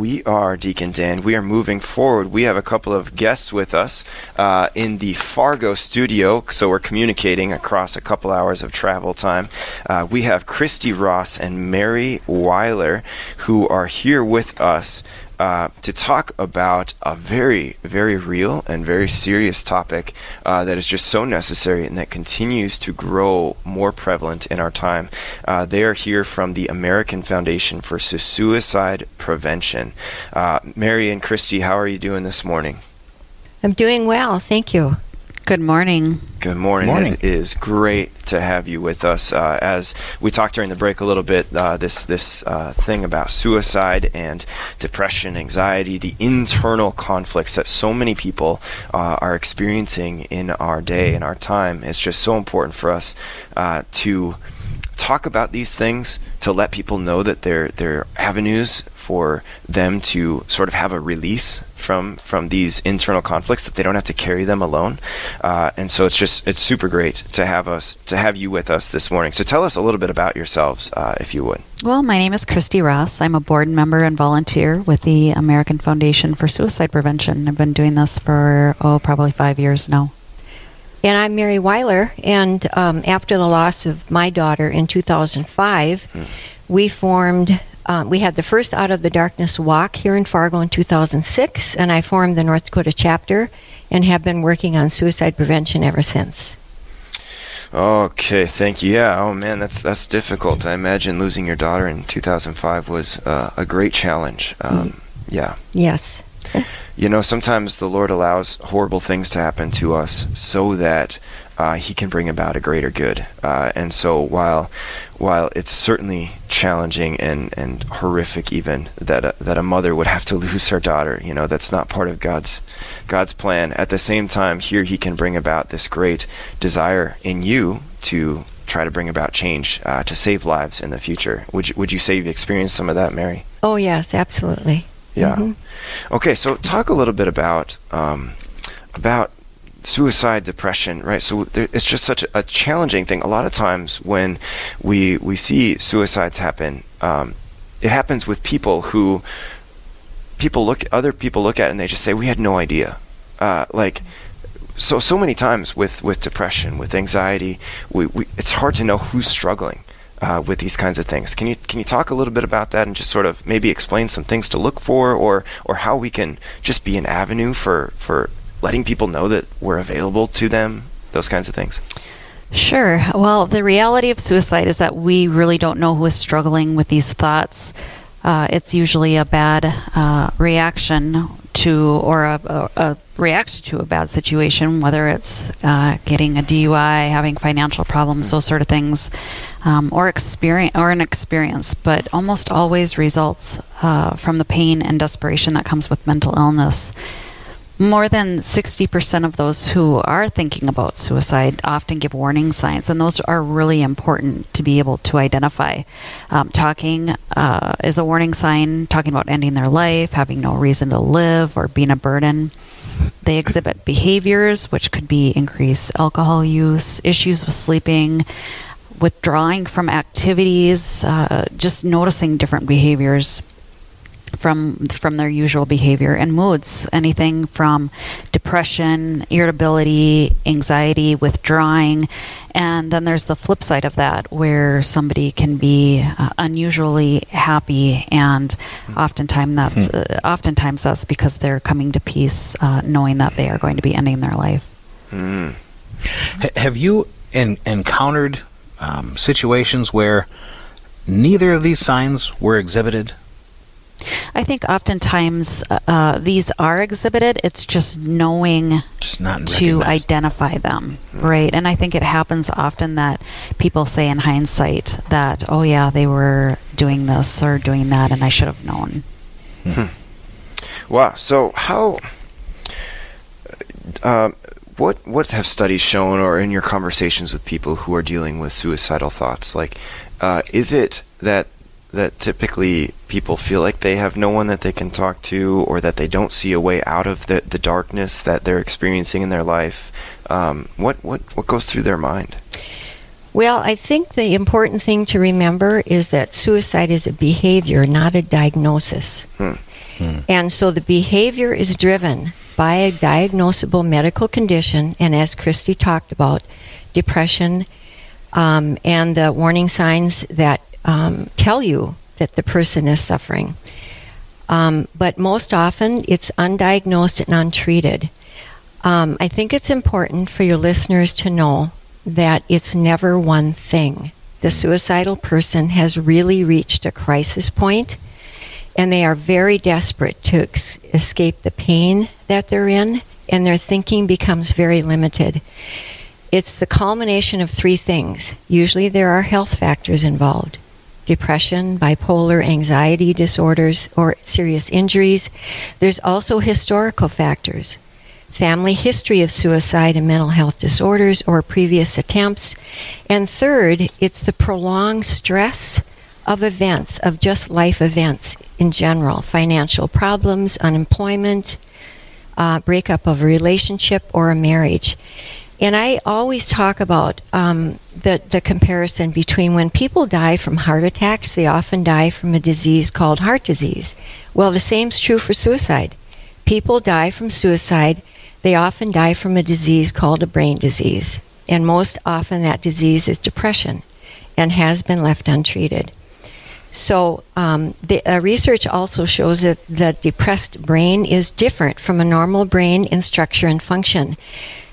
we are, Deacon Dan, we are moving forward. We have a couple of guests with us uh, in the Fargo studio, so we're communicating across a couple hours of travel time. Uh, we have Christy Ross and Mary Weiler who are here with us uh, to talk about a very, very real and very serious topic uh, that is just so necessary and that continues to grow more prevalent in our time. Uh, they are here from the American Foundation for Suicide Prevention. Uh, Mary and Christy, how are you doing this morning? I'm doing well, thank you. Good morning. Good morning. Morning. It is great to have you with us. Uh, as we talked during the break a little bit, uh, this this uh, thing about suicide and depression, anxiety, the internal conflicts that so many people uh, are experiencing in our day and our time. It's just so important for us uh, to talk about these things to let people know that there there are avenues for them to sort of have a release from from these internal conflicts that they don't have to carry them alone uh, and so it's just it's super great to have us to have you with us this morning so tell us a little bit about yourselves uh, if you would Well, my name is Christy Ross. I'm a board member and volunteer with the American Foundation for Suicide Prevention. I've been doing this for, oh, probably five years now. And I'm Mary Weiler, and um, after the loss of my daughter in 2005, we formed. Um, we had the first Out of the Darkness walk here in Fargo in 2006, and I formed the North Dakota chapter and have been working on suicide prevention ever since. okay thank you yeah oh man that's that's difficult i imagine losing your daughter in 2005 was uh, a great challenge um, yeah Yes. You know, sometimes the Lord allows horrible things to happen to us so that uh, He can bring about a greater good. Uh, and so, while while it's certainly challenging and, and horrific, even that a, that a mother would have to lose her daughter, you know, that's not part of God's God's plan. At the same time, here He can bring about this great desire in you to try to bring about change uh, to save lives in the future. Would you, would you say you've experienced some of that, Mary? Oh, yes, absolutely. Yeah. Mhm. Okay, so talk a little bit about um, about suicide, depression, right? So there, it's just such a, a challenging thing. A lot of times when we we see suicides happen, um, it happens with people who people look other people look at and they just say we had no idea. Uh, like so so many times with with depression, with anxiety, we, we it's hard to know who's struggling. Uh, with these kinds of things, can you can you talk a little bit about that and just sort of maybe explain some things to look for, or or how we can just be an avenue for for letting people know that we're available to them, those kinds of things. Sure. Well, the reality of suicide is that we really don't know who is struggling with these thoughts. Uh, it's usually a bad uh, reaction to, or a, a, a reaction to a bad situation, whether it's uh, getting a DUI, having financial problems, those sort of things, um, or experience, or an experience. But almost always results uh, from the pain and desperation that comes with mental illness. More than 60% of those who are thinking about suicide often give warning signs, and those are really important to be able to identify. Um, talking uh, is a warning sign, talking about ending their life, having no reason to live, or being a burden. They exhibit behaviors which could be increased alcohol use, issues with sleeping, withdrawing from activities, uh, just noticing different behaviors from from their usual behavior and moods anything from depression irritability anxiety withdrawing and then there's the flip side of that where somebody can be uh, unusually happy and oftentimes that's uh, oftentimes that's because they're coming to peace uh, knowing that they are going to be ending their life Mm. H- have you en- encountered um, situations where neither of these signs were exhibited? I think oftentimes uh, uh, these are exhibited. It's just knowing Just to identify them, right? And I think it happens often that people say in hindsight that, oh, yeah, they were doing this or doing that, and I should have known. Wow. So how? Uh, what what have studies shown, or in your conversations with people who are dealing with suicidal thoughts, like, uh, is it that that typically people feel like they have no one that they can talk to, or that they don't see a way out of the the darkness that they're experiencing in their life? Um, what what what goes through their mind? Well, I think the important thing to remember is that suicide is a behavior, not a diagnosis. Hmm. And so the behavior is driven by a diagnosable medical condition, and as Christy talked about, depression um, and the warning signs that um, tell you that the person is suffering. Um, but most often, it's undiagnosed and untreated. Um, I think it's important for your listeners to know that it's never one thing. The suicidal person has really reached a crisis point and they are very desperate to ex- escape the pain that they're in, and their thinking becomes very limited. It's the culmination of three things. Usually, there are health factors involved depression, bipolar, anxiety disorders, or serious injuries. There's also historical factors family history of suicide and mental health disorders or previous attempts. And third, it's the prolonged stress of events, of just life events in general financial problems, unemployment, uh, breakup of a relationship, or a marriage. And I always talk about um, the, the comparison between when people die from heart attacks, they often die from a disease called heart disease. Well, the same's true for suicide. People die from suicide, they often die from a disease called a brain disease. And most often, that disease is depression and has been left untreated. So, um, the uh, research also shows that the depressed brain is different from a normal brain in structure and function.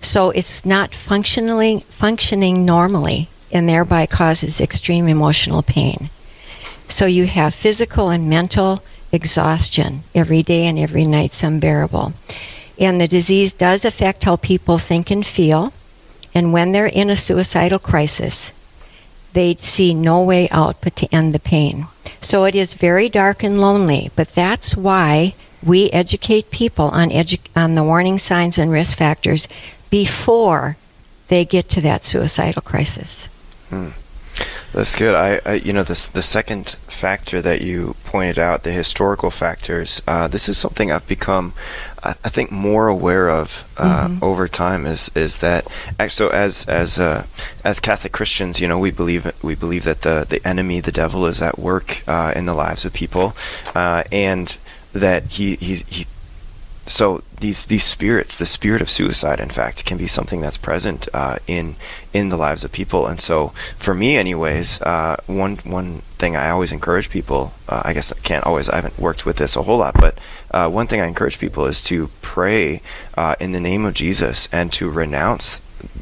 So, it's not functionally functioning normally, and thereby causes extreme emotional pain. So, you have physical and mental exhaustion every day and every night's unbearable. And the disease does affect how people think and feel. And when they're in a suicidal crisis, they see no way out but to end the pain. So it is very dark and lonely, but that's why we educate people on, edu- on the warning signs and risk factors before they get to that suicidal crisis. Hmm. That's good. I, I, you know, this the second factor that you pointed out, the historical factors. Uh, this is something I've become, I, I think, more aware of uh, mm-hmm. over time. Is is that so? As as uh, as Catholic Christians, you know, we believe we believe that the the enemy, the devil, is at work uh, in the lives of people, uh, and that he he's he so these these spirits, the spirit of suicide, in fact, can be something that's present uh, in in the lives of people. And so, for me, anyways, uh, one one thing I always encourage people. Uh, I guess I can't always. I haven't worked with this a whole lot, but uh, one thing I encourage people is to pray uh, in the name of Jesus and to renounce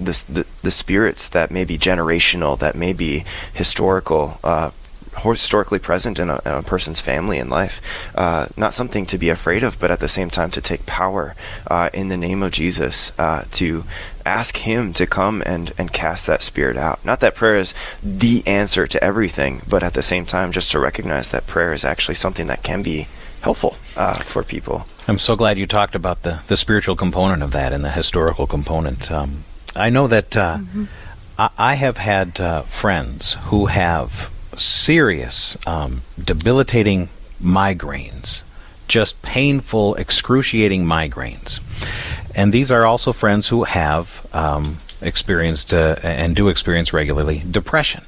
the, the, the spirits that may be generational, that may be historical, uh, historically present in a, in a, person's family and life. Uh, not something to be afraid of, but at the same time to take power uh, in the name of Jesus uh, to ask Him to come and, and cast that spirit out. Not that prayer is the answer to everything, but at the same time, just to recognize that prayer is actually something that can be helpful uh, for people. I'm so glad you talked about the, the spiritual component of that and the historical component. Um, I know that uh, mm-hmm. I, I, have had uh, friends who have serious, um, debilitating migraines, just painful, excruciating migraines. And these are also friends who have um, experienced uh, and do experience regularly depression.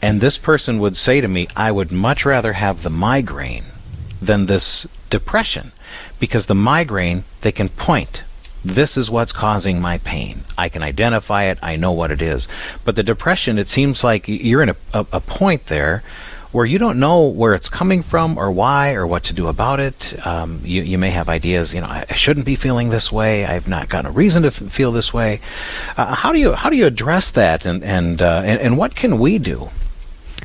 And this person would say to me, I would much rather have the migraine than this depression because the migraine, they can point this is what's causing my pain. I can identify it. I know what it is. But the depression, it seems like you're in a, a, a, point there where you don't know where it's coming from or why or what to do about it. Um, you, you may have ideas, you know, I, shouldn't be feeling this way. I've not gotten a reason to f- feel this way. Uh, how do you how do you address that and and, uh, and and what can we do?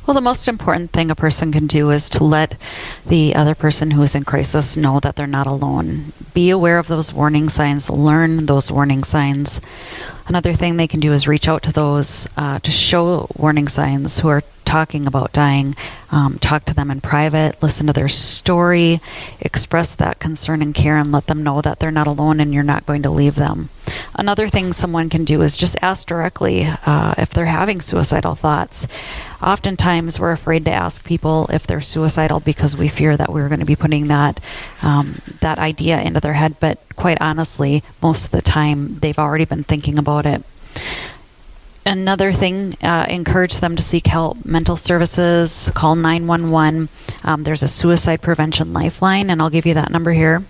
Well, the most important thing a person can do is to let the other person who is in crisis know that they're not alone. Be aware of those warning signs, learn those warning signs. Another thing they can do is reach out to those uh, to show warning signs who are talking about dying, um, talk to them in private, listen to their story, express that concern and care, and let them know that they're not alone and you're not going to leave them. Another thing someone can do is just ask directly uh, if they're having suicidal thoughts. Oftentimes, we're afraid to ask people if they're suicidal because we fear that we're going to be putting that um, that idea into their head. But quite honestly, most of the time, they've already been thinking about it another thing, uh, encourage them to seek help. Mental services, call 911. Um, there's a suicide prevention lifeline, and I'll give you that number here.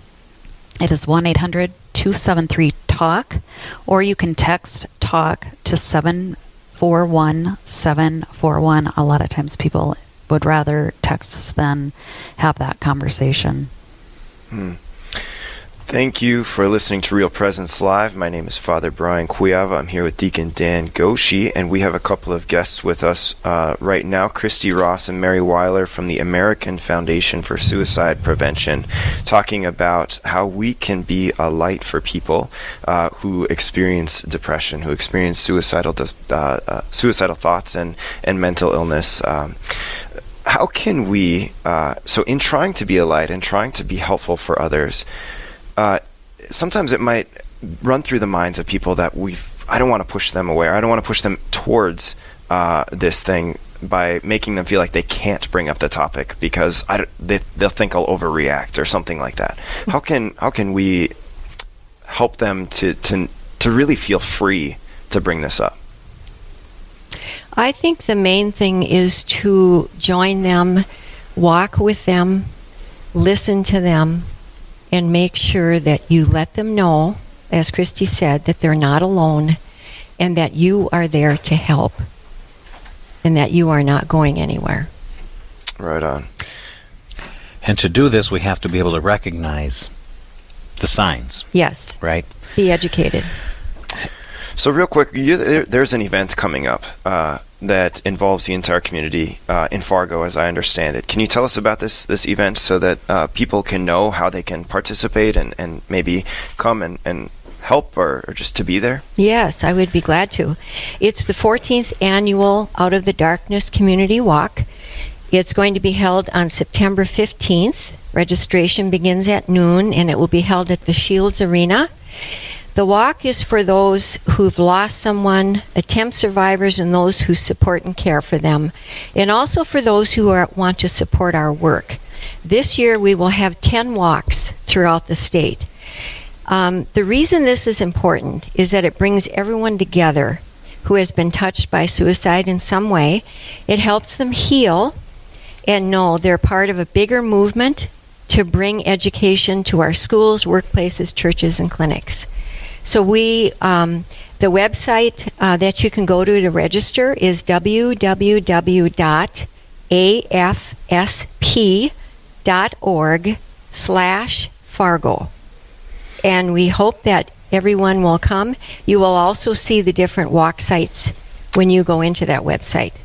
It is 1 800 273 TALK, or you can text TALK to 741 741. A lot of times people would rather text than have that conversation. Hmm. Thank you for listening to Real Presence Live. My name is Father Brian Cuyava. I'm here with Deacon Dan Goshi, and we have a couple of guests with us uh, right now Christy Ross and Mary Weiler from the American Foundation for Suicide Prevention, talking about how we can be a light for people uh, who experience depression, who experience suicidal, uh, uh, suicidal thoughts and, and mental illness. Um, how can we, uh, so in trying to be a light and trying to be helpful for others, uh, sometimes it might run through the minds of people that we I don't want to push them away. I don't want to push them towards uh, this thing by making them feel like they can't bring up the topic because I, they, they'll think I'll overreact or something like that. How can how can we help them to to to really feel free to bring this up? I think the main thing is to join them, walk with them, listen to them, and make sure that you let them know, as Christy said, that they're not alone and that you are there to help and that you are not going anywhere. Right on. And to do this, we have to be able to recognize the signs. Yes. Right? Be educated. So, real quick, you, there, there's an event coming up uh, that involves the entire community uh, in Fargo, as I understand it. Can you tell us about this this event so that uh, people can know how they can participate and, and maybe come and, and help or, or, just to be there? Yes, I would be glad to. It's the 14th annual Out of the Darkness Community Walk. It's going to be held on September 15th. Registration begins at noon and it will be held at the Scheels Arena. The walk is for those who've lost someone, attempt survivors, and those who support and care for them, and also for those who are, want to support our work. This year we will have 10 walks throughout the state. Um, the reason this is important is that it brings everyone together who has been touched by suicide in some way. It helps them heal and know they're part of a bigger movement to bring education to our schools, workplaces, churches, and clinics. So we, um, the website uh, that you can go to to register is www.afsp.org slash Fargo. And we hope that everyone will come. You will also see the different walk sites when you go into that website.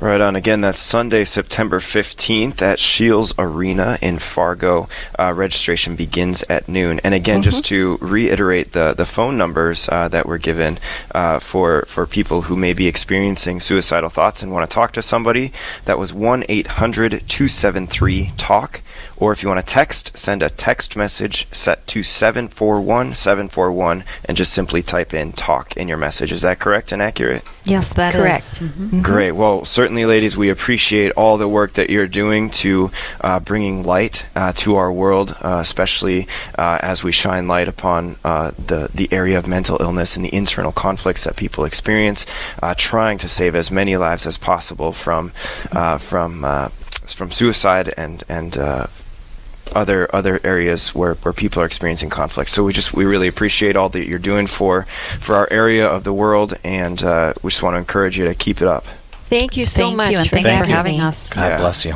Right on. Again, that's Sunday, September 15th at Scheels Arena in Fargo. Uh, registration begins at noon. And again, mm-hmm. just to reiterate the, the phone numbers uh, that were given uh, for, for people who may be experiencing suicidal thoughts and want to talk to somebody, that was 1 800 273 TALK. Or if you want to text, send a text message set to 741 741 and just simply type in talk in your message. Is that correct and accurate? Yes, that correct. Is. Mm-hmm. mm-hmm. Great. Well, certainly, ladies, we appreciate all the work that you're doing to uh, bringing light uh, to our world, uh, especially uh, as we shine light upon uh, the, the area of mental illness and the internal conflicts that people experience, uh, trying to save as many lives as possible from, from, from suicide and, and other other areas where, where people are experiencing conflict. So we just we really appreciate all that you're doing for for our area of the world, and uh, we just want to encourage you to keep it up. Thank you so Thank much you, and for thanks having for having us. God Yeah. bless you.